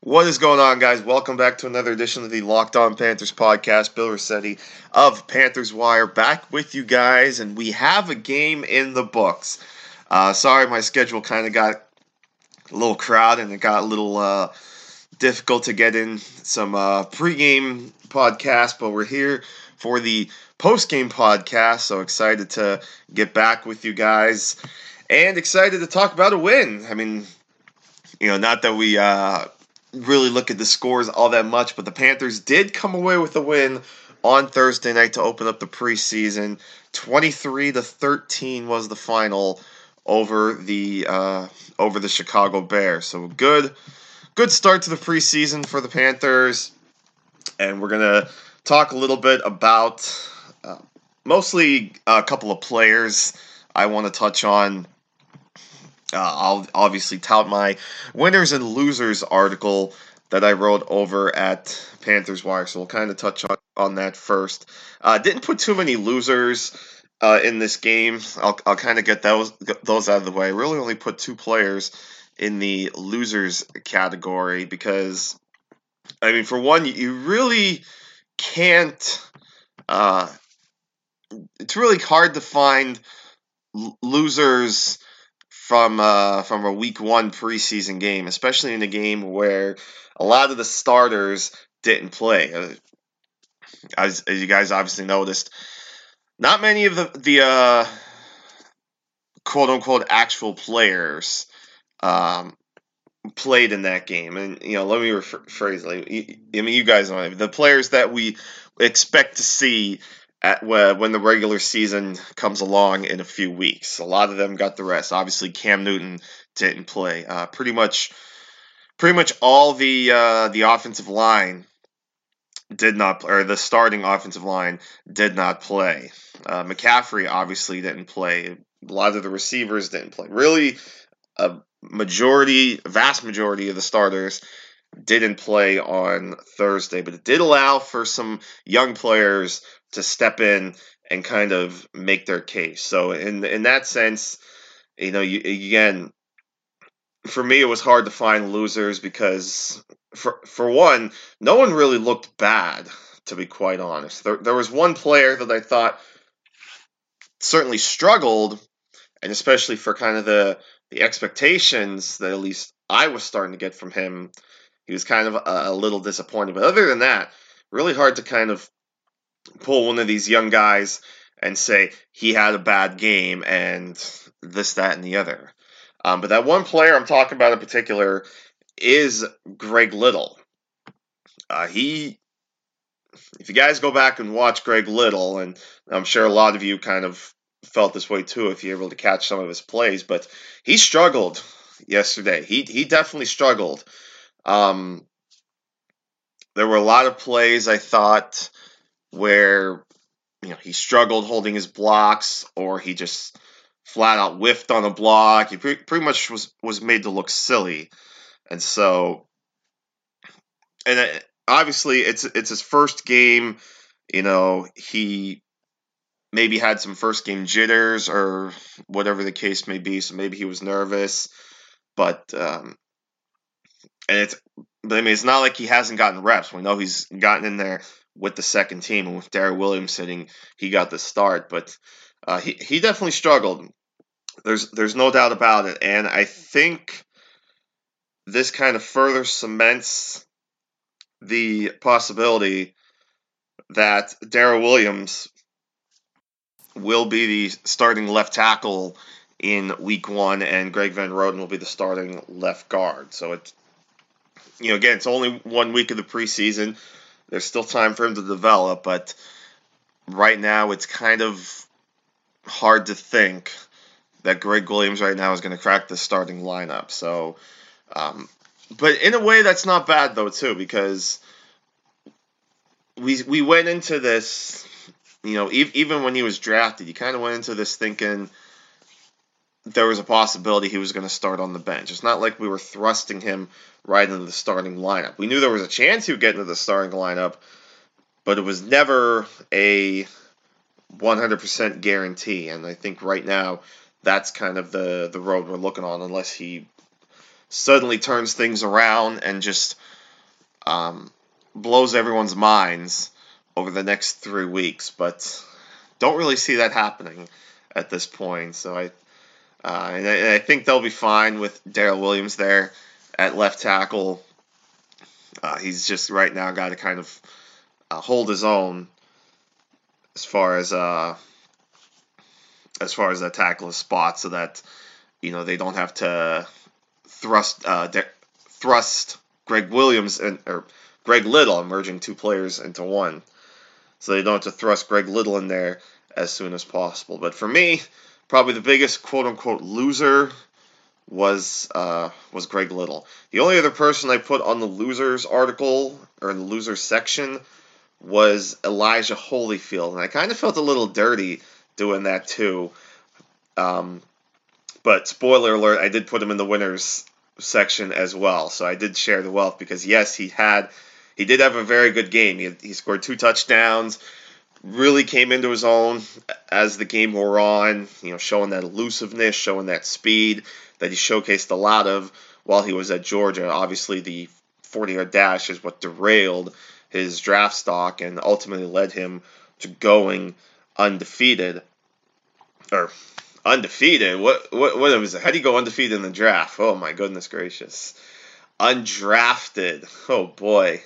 What is going on, guys? Welcome back to another edition of the Locked On Panthers podcast. Bill Riccette of Panthers Wire back with you guys, and we have a game in the books. Uh, sorry, my schedule kind of got a little crowded and it got a little uh, difficult to get in some uh, pregame podcast, but we're here for the postgame podcast. So excited to get back with you guys and excited to talk about a win. I mean, you know, not that we uh, really look at the scores all that much, but the Panthers did come away with a win on Thursday night to open up the preseason. 23 to 13 was the final over the uh, over the Chicago Bears. So good good start to the preseason for the Panthers, and we're gonna talk a little bit about uh, mostly a couple of players I want to touch on. Uh, I'll obviously tout my winners and losers article that I wrote over at Panthers Wire. So we'll kind of touch on, on that first. Uh, didn't put too many losers uh, in this game. I'll, I'll kind of get those those out of the way. Really only put two players in the losers category because, I mean, for one, you really can't. Uh, it's really hard to find losers from uh, from a week one preseason game, especially in a game where a lot of the starters didn't play. Uh, as, as you guys obviously noticed, not many of the the uh, quote unquote actual players um, played in that game. And you know, let me rephrase. Like, I mean, you guys know the players that we expect to see at when the regular season comes along in a few weeks. A lot of them got the rest. Obviously, Cam Newton didn't play. Uh, pretty much, pretty much all the uh, the offensive line did not, play, or the starting offensive line did not play. Uh, McCaffrey obviously didn't play. A lot of the receivers didn't play. Really, a majority, vast majority of the starters didn't play on Thursday, but it did allow for some young players to step in and kind of make their case. So in in that sense, you know, you, again, for me, it was hard to find losers because for for one, no one really looked bad. To be quite honest, there there was one player that I thought certainly struggled, and especially for kind of the the expectations that at least I was starting to get from him, he was kind of a, a little disappointed. But other than that, really hard to kind of pull one of these young guys and say he had a bad game and this, that, and the other. Um, but that one player I'm talking about in particular is Greg Little. Uh, he, if you guys go back and watch Greg Little, and I'm sure a lot of you kind of felt this way too if you're able to catch some of his plays, but he struggled yesterday. He he definitely struggled. Um, there were a lot of plays I thought where you know he struggled holding his blocks or he just flat out whiffed on a block. He pre- pretty much was was made to look silly, and so and it, obviously it's it's his first game. You know he maybe had some first game jitters or whatever the case may be. So maybe he was nervous, but um, and it's I mean it's not like he hasn't gotten reps. We know he's gotten in there with the second team, and with Daryl Williams sitting, he got the start. But uh, he he definitely struggled. There's there's no doubt about it, and I think this kind of further cements the possibility that Daryl Williams will be the starting left tackle in week one, and Greg Van Roten will be the starting left guard. So it's you know again, it's only one week of the preseason. There's still time for him to develop, but right now it's kind of hard to think that Greg Williams right now is going to crack the starting lineup. So, um, but in a way, that's not bad though too, because we we went into this, you know, e- even when he was drafted, you kind of went into this thinking there was a possibility he was going to start on the bench. It's not like we were thrusting him right into the starting lineup. We knew there was a chance he would get into the starting lineup, but it was never a 100% guarantee. And I think right now that's kind of the, the road we're looking on, unless he suddenly turns things around and just um, blows everyone's minds over the next three weeks. But don't really see that happening at this point. So I uh, and, I, and, I, think they'll be fine with Daryl Williams there at left tackle. Uh, he's just right now got to kind of uh, hold his own as far as uh, as far as that tackle spot, so that you know they don't have to thrust uh, de- thrust Greg Williams and or Greg Little, merging two players into one, so they don't have to thrust Greg Little in there as soon as possible. But for me, probably the biggest quote unquote loser was uh, was Greg Little. The only other person I put on the losers article or in the losers section was Elijah Holyfield, and I kind of felt a little dirty doing that too. Um, but spoiler alert, I did put him in the winners section as well, so I did share the wealth because yes, he had he did have a very good game. He, he scored two touchdowns really came into his own as the game wore on, you know, showing that elusiveness, showing that speed that he showcased a lot of while he was at Georgia. Obviously, the 40 yard dash is what derailed his draft stock and ultimately led him to going undefeated. Or undefeated? What, what, what was it? How do you go undefeated in the draft? Oh, my goodness gracious. Undrafted. Oh, boy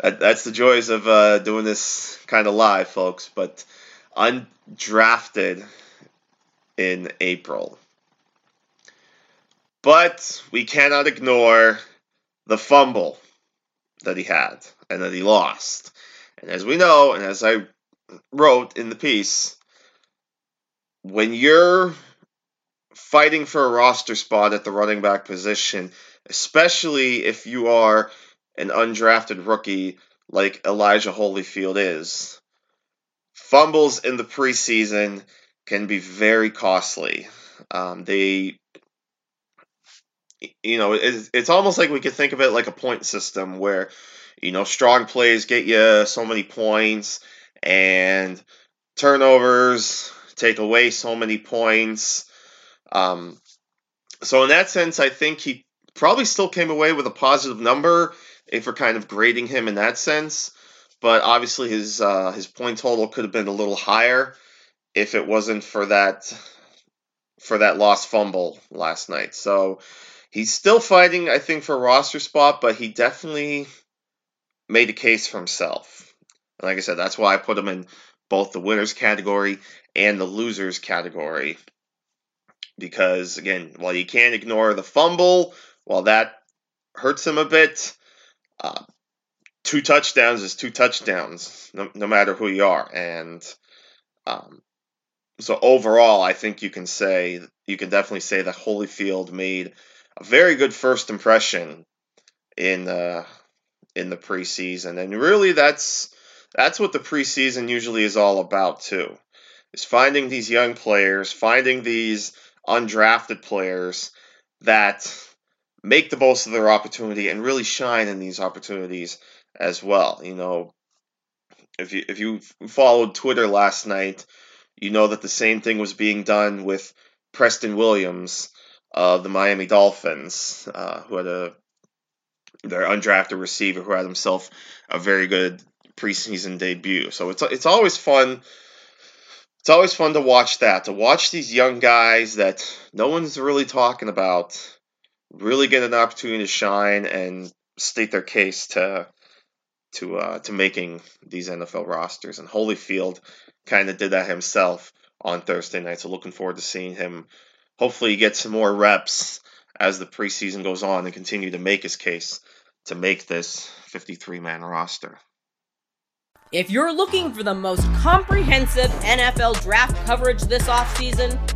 that, that's the joys of uh, doing this kind of live, folks. But undrafted in April. But we cannot ignore the fumble that he had and that he lost. And as we know, and as I wrote in the piece, when you're fighting for a roster spot at the running back position, especially if you are an undrafted rookie like Elijah Holyfield is, fumbles in the preseason can be very costly. Um, they, you know, it's, it's almost like we could think of it like a point system where, you know, strong plays get you so many points and turnovers take away so many points. Um, so in that sense, I think he probably still came away with a positive number if we're kind of grading him in that sense. But obviously, his uh, his point total could have been a little higher if it wasn't for that for that lost fumble last night. So he's still fighting, I think, for a roster spot, but he definitely made a case for himself. And like I said, that's why I put him in both the winners category and the losers category. Because again, while you can't ignore the fumble, while that hurts him a bit, uh, two touchdowns is two touchdowns, no, no matter who you are. And um, so overall, I think you can say you can definitely say that Holyfield made a very good first impression in the in the preseason, and really that's that's what the preseason usually is all about too. Is finding these young players, finding these undrafted players that make the most of their opportunity and really shine in these opportunities as well. You know, if you if you followed Twitter last night, you know that the same thing was being done with Preston Williams of the Miami Dolphins, uh, who had a their undrafted receiver who had himself a very good preseason debut. So it's it's always fun. It's always fun to watch that, to watch these young guys that no one's really talking about really get an opportunity to shine and state their case to to uh, to making these NFL rosters. And Holyfield kind of did that himself on Thursday night. So looking forward to seeing him. Hopefully, get some more reps as the preseason goes on and continue to make his case to make this 53 man roster. If you're looking for the most comprehensive NFL draft coverage this offseason,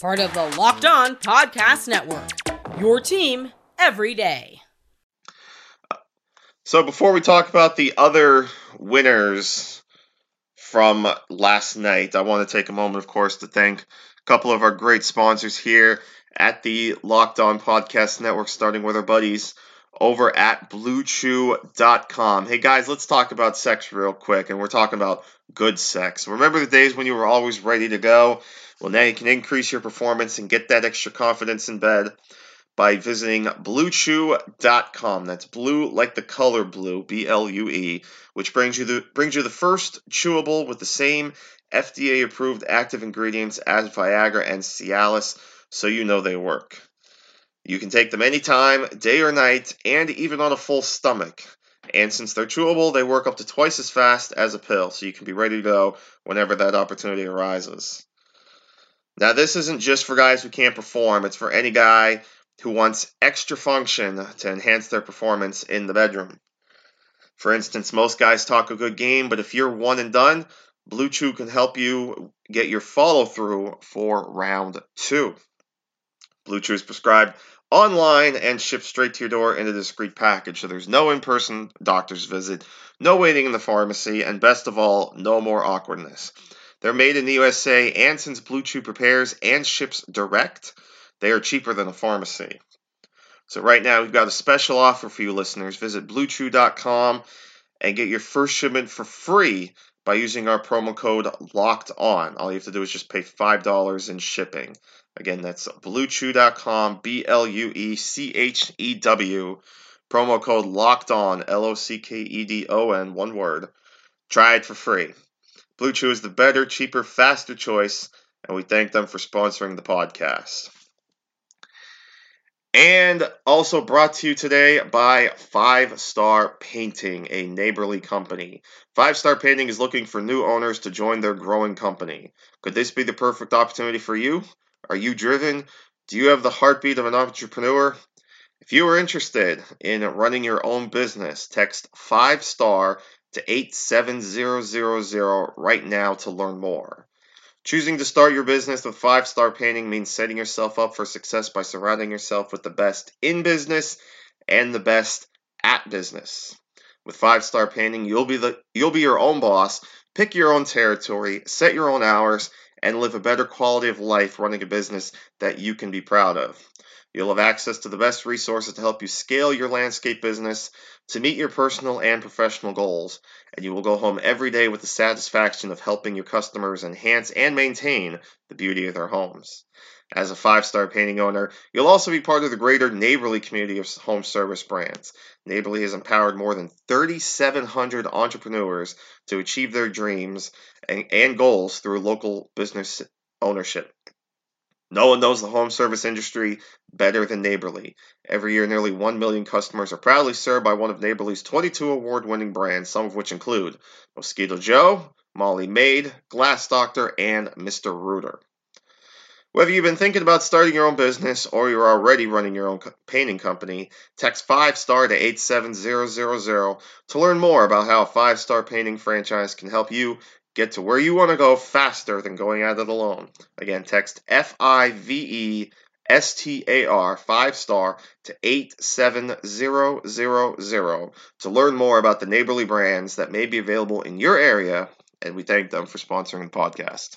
Part of the Locked On Podcast Network. Your team every day. So before we talk about the other winners from last night, I want to take a moment, of course, to thank a couple of our great sponsors here at the Locked On Podcast Network, starting with our buddies over at BlueChew.com. Hey guys, let's talk about sex real quick, and we're talking about good sex. Remember the days when you were always ready to go? Well, now you can increase your performance and get that extra confidence in bed by visiting bluechew.com. That's blue like the color blue, B L U E, which brings you the brings you the first chewable with the same FDA approved active ingredients as Viagra and Cialis, so you know they work. You can take them anytime, day or night, and even on a full stomach. And since they're chewable, they work up to twice as fast as a pill, so you can be ready to go whenever that opportunity arises. Now, this isn't just for guys who can't perform, it's for any guy who wants extra function to enhance their performance in the bedroom. For instance, most guys talk a good game, but if you're one and done, Blue Chew can help you get your follow through for round two. Blue Chew is prescribed online and shipped straight to your door in a discreet package, so there's no in person doctor's visit, no waiting in the pharmacy, and best of all, no more awkwardness. They're made in the USA, and since Blue Chew prepares and ships direct, they are cheaper than a pharmacy. So right now we've got a special offer for you listeners. Visit bluechew.com and get your first shipment for free by using our promo code locked on. All you have to do is just pay $5 in shipping. Again, that's bluechew.com, B L U E C H E W. Promo code locked on, L O C K E D O N, one word. Try it for free. Blue Chew is the better, cheaper, faster choice, and we thank them for sponsoring the podcast. And also brought to you today by Five Star Painting, a neighborly company. Five Star Painting is looking for new owners to join their growing company. Could this be the perfect opportunity for you? Are you driven? Do you have the heartbeat of an entrepreneur? If you are interested in running your own business, text 5 star to 87000 right now to learn more. Choosing to start your business with five star painting means setting yourself up for success by surrounding yourself with the best in business and the best at business. With five star painting, you'll be the you'll be your own boss, pick your own territory, set your own hours, and live a better quality of life running a business that you can be proud of. You'll have access to the best resources to help you scale your landscape business to meet your personal and professional goals, and you will go home every day with the satisfaction of helping your customers enhance and maintain the beauty of their homes. As a five star painting owner, you'll also be part of the greater Neighborly community of home service brands. Neighborly has empowered more than 3,700 entrepreneurs to achieve their dreams and, and goals through local business ownership. No one knows the home service industry better than Neighborly. Every year, nearly 1 million customers are proudly served by one of Neighborly's 22 award winning brands, some of which include Mosquito Joe, Molly Maid, Glass Doctor, and Mr. Rooter. Whether you've been thinking about starting your own business or you're already running your own painting company, text 5 star to 87000 to learn more about how a 5 star painting franchise can help you Get to where you want to go faster than going at it alone. Again, text F I V E S T A R 5 star to 87000 to learn more about the neighborly brands that may be available in your area. And we thank them for sponsoring the podcast.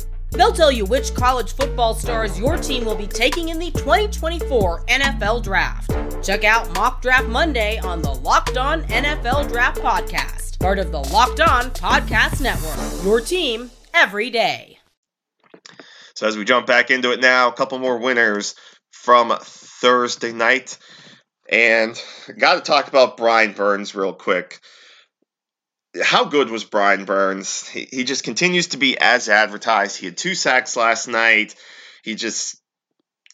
They'll tell you which college football stars your team will be taking in the 2024 NFL Draft. Check out Mock Draft Monday on the Locked On NFL Draft Podcast part of the Locked On Podcast Network. Your team every day. So as we jump back into it now, a couple more winners from Thursday night. And got to talk about Brian Burns real quick. How good was Brian Burns? He, he just continues to be as advertised. He had two sacks last night. He just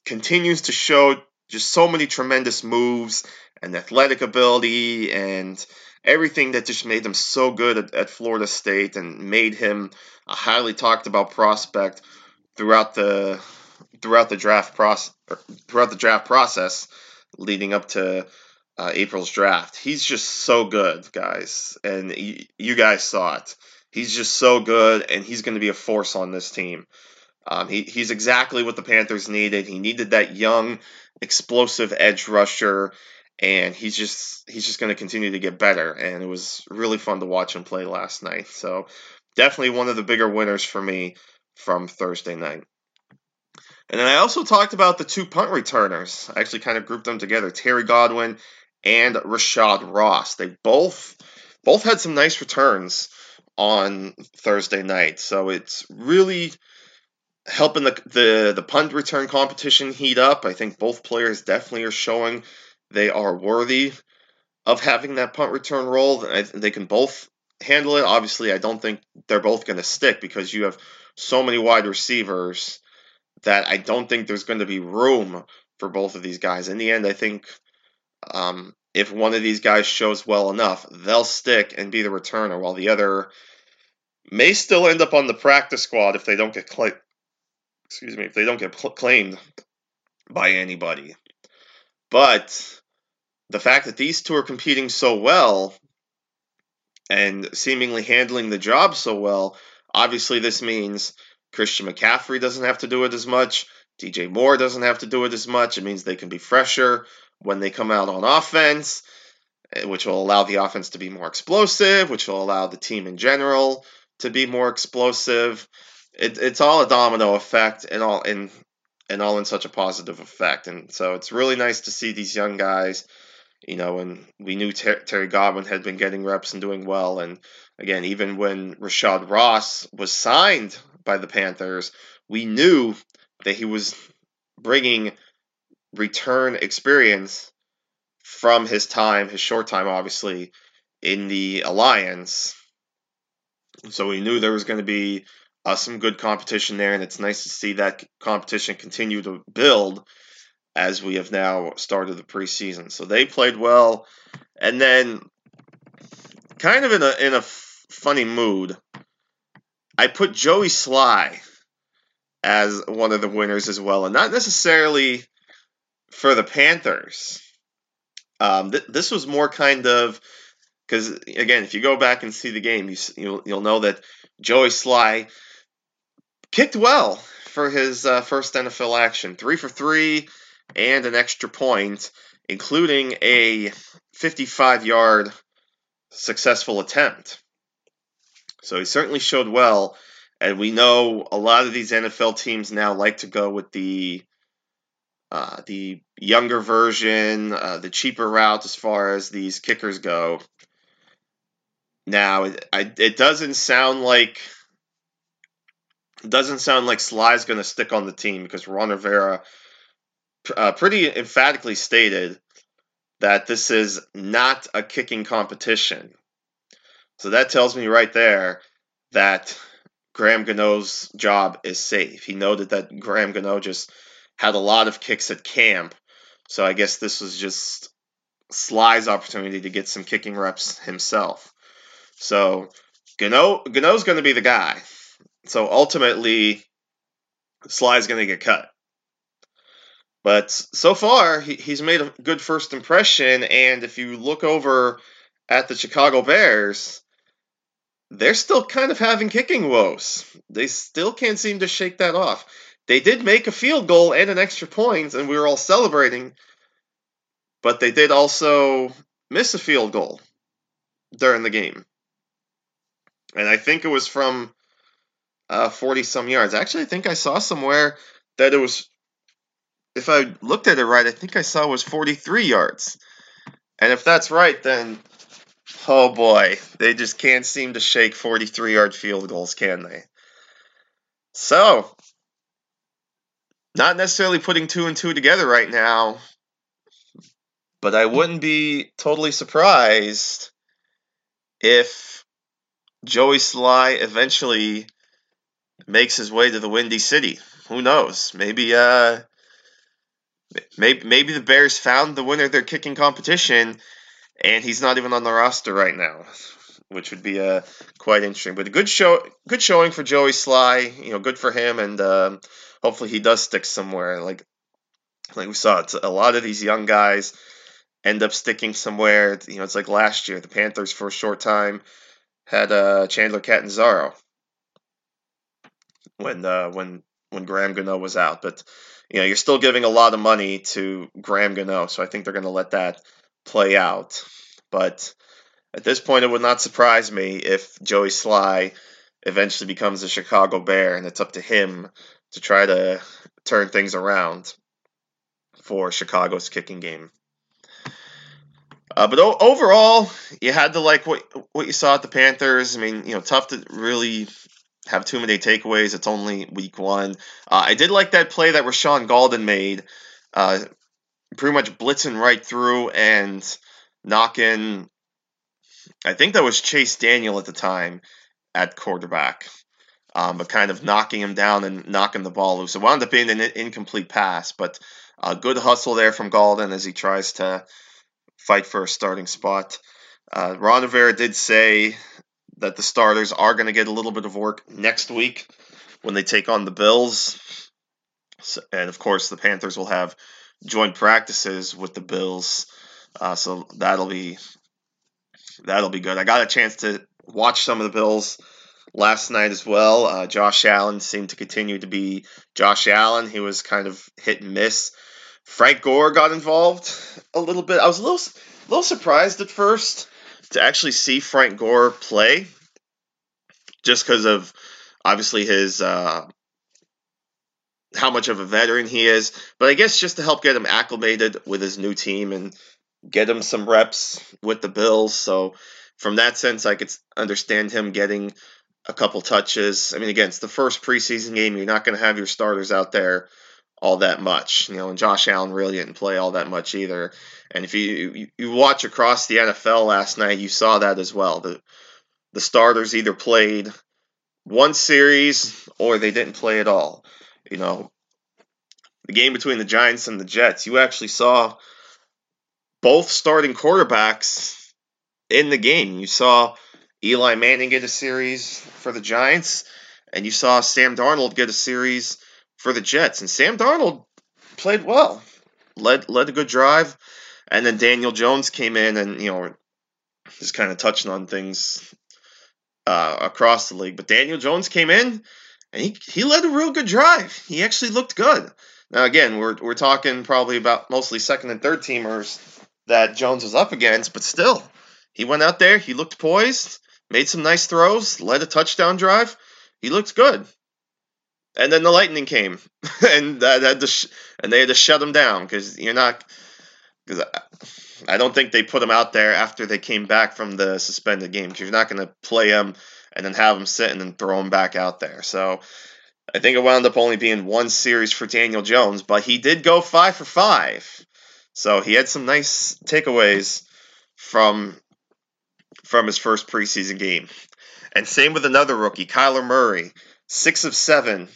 continues to show just so many tremendous moves and athletic ability and everything that just made him so good at, at Florida State and made him a highly talked about prospect throughout the throughout the draft process throughout the draft process leading up to uh, April's draft. He's just so good, guys, and y- you guys saw it. He's just so good, and he's going to be a force on this team. Um, he, he's exactly what the Panthers needed. He needed that young, explosive edge rusher and he's just he's just going to continue to get better. And it was really fun to watch him play last night. So definitely one of the bigger winners for me from Thursday night. And then I also talked about the two punt returners. I actually kind of grouped them together: Terry Godwin and Rashad Ross. They both both had some nice returns on Thursday night. So it's really helping the, the the punt return competition heat up. I think both players definitely are showing they are worthy of having that punt return role. They can both handle it. Obviously, I don't think they're both going to stick because you have so many wide receivers that I don't think there's going to be room for both of these guys. In the end, I think um, if one of these guys shows well enough, they'll stick and be the returner, while the other may still end up on the practice squad if they don't get cl- excuse me if they don't get cl- claimed by anybody. But the fact that these two are competing so well and seemingly handling the job so well, obviously this means Christian McCaffrey doesn't have to do it as much. DJ Moore doesn't have to do it as much. It means they can be fresher when they come out on offense, eh, which will allow the offense to be more explosive, which will allow the team in general to be more explosive. It, it's all a domino effect, and all in and all in such a positive effect. And so it's really nice to see these young guys. You know, and we knew Ter- Terry Godwin had been getting reps and doing well. And again, even when Rashad Ross was signed by the Panthers, we knew that he was bringing return experience from his time, his short time, obviously, in the Alliance. So we knew there was going to be uh, some good competition there, and it's nice to see that competition continue to build as we have now started the preseason. So they played well, and then kind of in a in a f- funny mood, I put Joey Slye as one of the winners as well, and not necessarily for the Panthers. Um, th- this was more kind of because again, if you go back and see the game, you, you'll you'll know that Joey Slye kicked well for his uh, first NFL action. Three for three and an extra point, including a 55 yard successful attempt. So he certainly showed well. And we know a lot of these NFL teams now like to go with the uh, the younger version, uh, the cheaper route as far as these kickers go. Now, it, I, it doesn't sound like doesn't sound like Slye's going to stick on the team because Ron Rivera uh, pretty emphatically stated that this is not a kicking competition. So that tells me right there that Graham Gano's job is safe. He noted that Graham Gano just had a lot of kicks at camp. So I guess this was just Slye's opportunity to get some kicking reps himself. So Gano Gano's going to be the guy. So ultimately, Slye's going to get cut. But so far, he, he's made a good first impression. And if you look over at the Chicago Bears, they're still kind of having kicking woes. They still can't seem to shake that off. They did make a field goal and an extra point, and we were all celebrating, but they did also miss a field goal during the game. And I think it was from uh, 40 some yards. Actually, I think I saw somewhere that it was, if I looked at it right, I think I saw it was 43 yards. And if that's right, then oh boy, they just can't seem to shake 43 yard field goals, can they? So, not necessarily putting two and two together right now, but I wouldn't be totally surprised if Joey Slye eventually makes his way to the Windy City. Who knows? Maybe uh maybe maybe the Bears found the winner of their kicking competition and he's not even on the roster right now, which would be uh quite interesting. But a good show good showing for Joey Slye, you know, good for him and um, hopefully he does stick somewhere like like we saw it's a lot of these young guys end up sticking somewhere. You know, it's like last year the Panthers for a short time had uh, Chandler Catanzaro when uh, when when Graham Gano was out. But you know, you're still giving a lot of money to Graham Gano, so I think they're going to let that play out. But at this point, it would not surprise me if Joey Slye eventually becomes a Chicago Bear, and it's up to him to try to turn things around for Chicago's kicking game. Uh, but o- overall, you had to like what what you saw at the Panthers. I mean, you know, tough to really have too many takeaways. It's only week one. Uh, I did like that play that Rashaan Gaulden made, uh, pretty much blitzing right through and knocking. I think that was Chase Daniel at the time at quarterback, um, but kind of knocking him down and knocking the ball loose. It wound up being an incomplete pass, but a good hustle there from Gaulden as he tries to fight for a starting spot. Uh, Ron Rivera did say that the starters are going to get a little bit of work next week when they take on the Bills. So, and of course, the Panthers will have joint practices with the Bills, uh, so that'll be that'll be good. I got a chance to watch some of the Bills last night as well. Uh, Josh Allen seemed to continue to be Josh Allen. He was kind of hit and miss. Frank Gore got involved a little bit. I was a little, a little surprised at first to actually see Frank Gore play, just because of obviously his uh, how much of a veteran he is. But I guess just to help get him acclimated with his new team and get him some reps with the Bills. So from that sense, I could understand him getting a couple touches. I mean, again, it's the first preseason game. You're not going to have your starters out there all that much. You know, and Josh Allen really didn't play all that much either. And if you, you, watch across the NFL last night, you saw that as well. The the starters either played one series or they didn't play at all. You know, the game between the Giants and the Jets, you actually saw both starting quarterbacks in the game. You saw Eli Manning get a series for the Giants, and you saw Sam Darnold get a series for the Jets. And Sam Darnold played well, led led a good drive, and then Daniel Jones came in and you know just kind of touching on things uh, across the league. But Daniel Jones came in and he he led a real good drive. He actually looked good. Now again, we're we're talking probably about mostly second and third teamers that Jones was up against, but still, he went out there. He looked poised, made some nice throws, led a touchdown drive. He looked good and then the lightning came, and sh- and they had to shut him down because you're not because I, I don't think they put him out there after they came back from the suspended game because you're not going to play him and then have him sit and then throw him back out there. So I think it wound up only being one series for Daniel Jones, but he did go five for five, so he had some nice takeaways from from his first preseason game. And same with another rookie, Kyler Murray, six of seven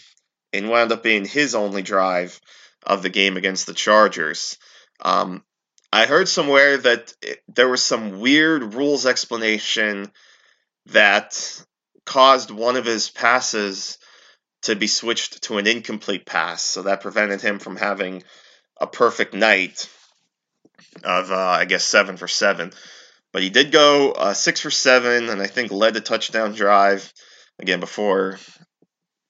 and wound up being his only drive of the game against the Chargers. Um, I heard somewhere that it, there was some weird rules explanation that caused one of his passes to be switched to an incomplete pass, so that prevented him from having a perfect night of, uh, I guess, seven for seven. But he did go uh, six for seven, and I think led the touchdown drive again before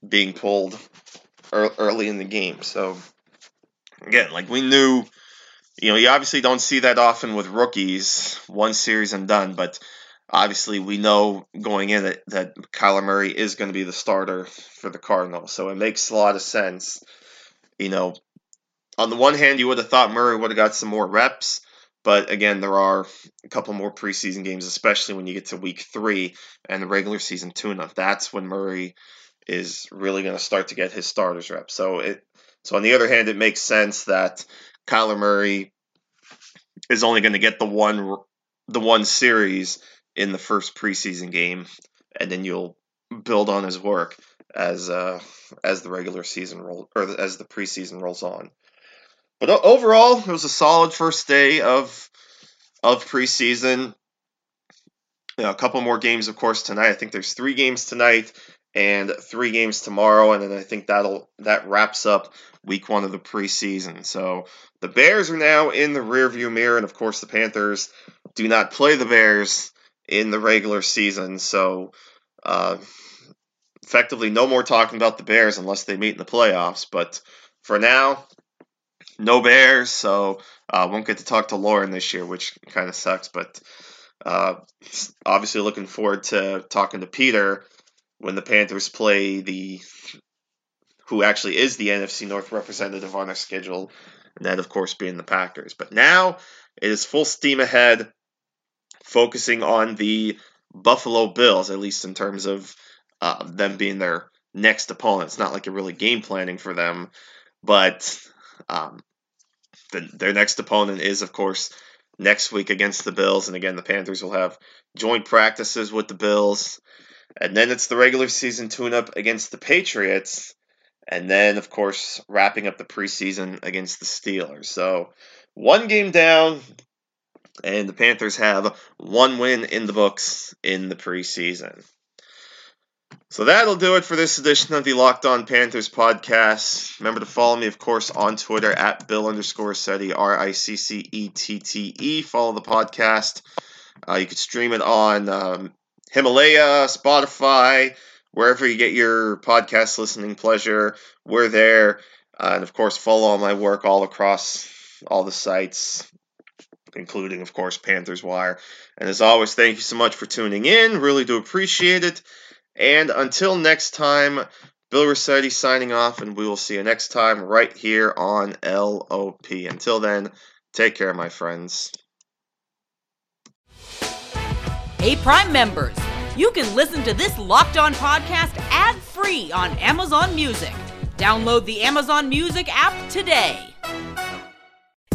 being pulled early in the game. So again, like we knew, you know, you obviously don't see that often with rookies, one series and done. But obviously, we know going in that, that Kyler Murray is going to be the starter for the Cardinals. So it makes a lot of sense. You know, on the one hand, you would have thought Murray would have got some more reps. But again, there are a couple more preseason games, especially when you get to week three and the regular season tune-up. That's when Murray is really going to start to get his starters reps. So it so on the other hand, it makes sense that Kyler Murray is only going to get the one the one series in the first preseason game, and then you'll build on his work as uh, as the regular season roll or as the preseason rolls on. But overall, it was a solid first day of of preseason. You know, a couple more games, of course, tonight. I think there's three games tonight and three games tomorrow, and then I think that'll that wraps up week one of the preseason. So the Bears are now in the rearview mirror, and of course the Panthers do not play the Bears in the regular season. So uh, effectively, no more talking about the Bears unless they meet in the playoffs. But for now, no Bears, so uh, won't get to talk to Lauren this year, which kind of sucks. But uh, obviously, looking forward to talking to Peter when the Panthers play the who actually is the NFC North representative on our schedule, and that of course being the Packers. But now it is full steam ahead, focusing on the Buffalo Bills, at least in terms of uh, them being their next opponent. It's not like you're really game planning for them, but um, the, their next opponent is, of course, next week against the Bills. And again, the Panthers will have joint practices with the Bills. And then it's the regular season tune up against the Patriots. And then, of course, wrapping up the preseason against the Steelers. So one game down, and the Panthers have one win in the books in the preseason. So that'll do it for this edition of the Locked On Panthers podcast. Remember to follow me, of course, on Twitter at Bill underscore Setti, R I C C E T T E. Follow the podcast. Uh, you can stream it on um, Himalaya, Spotify, wherever you get your podcast listening pleasure. We're there. Uh, and of course, follow all my work all across all the sites, including, of course, Panthers Wire. And as always, thank you so much for tuning in. Really do appreciate it. And until next time, Bill Riccette signing off, and we will see you next time right here on LOP. Until then, take care, my friends. Hey, Prime members, you can listen to this locked on podcast ad free on Amazon Music. Download the Amazon Music app today.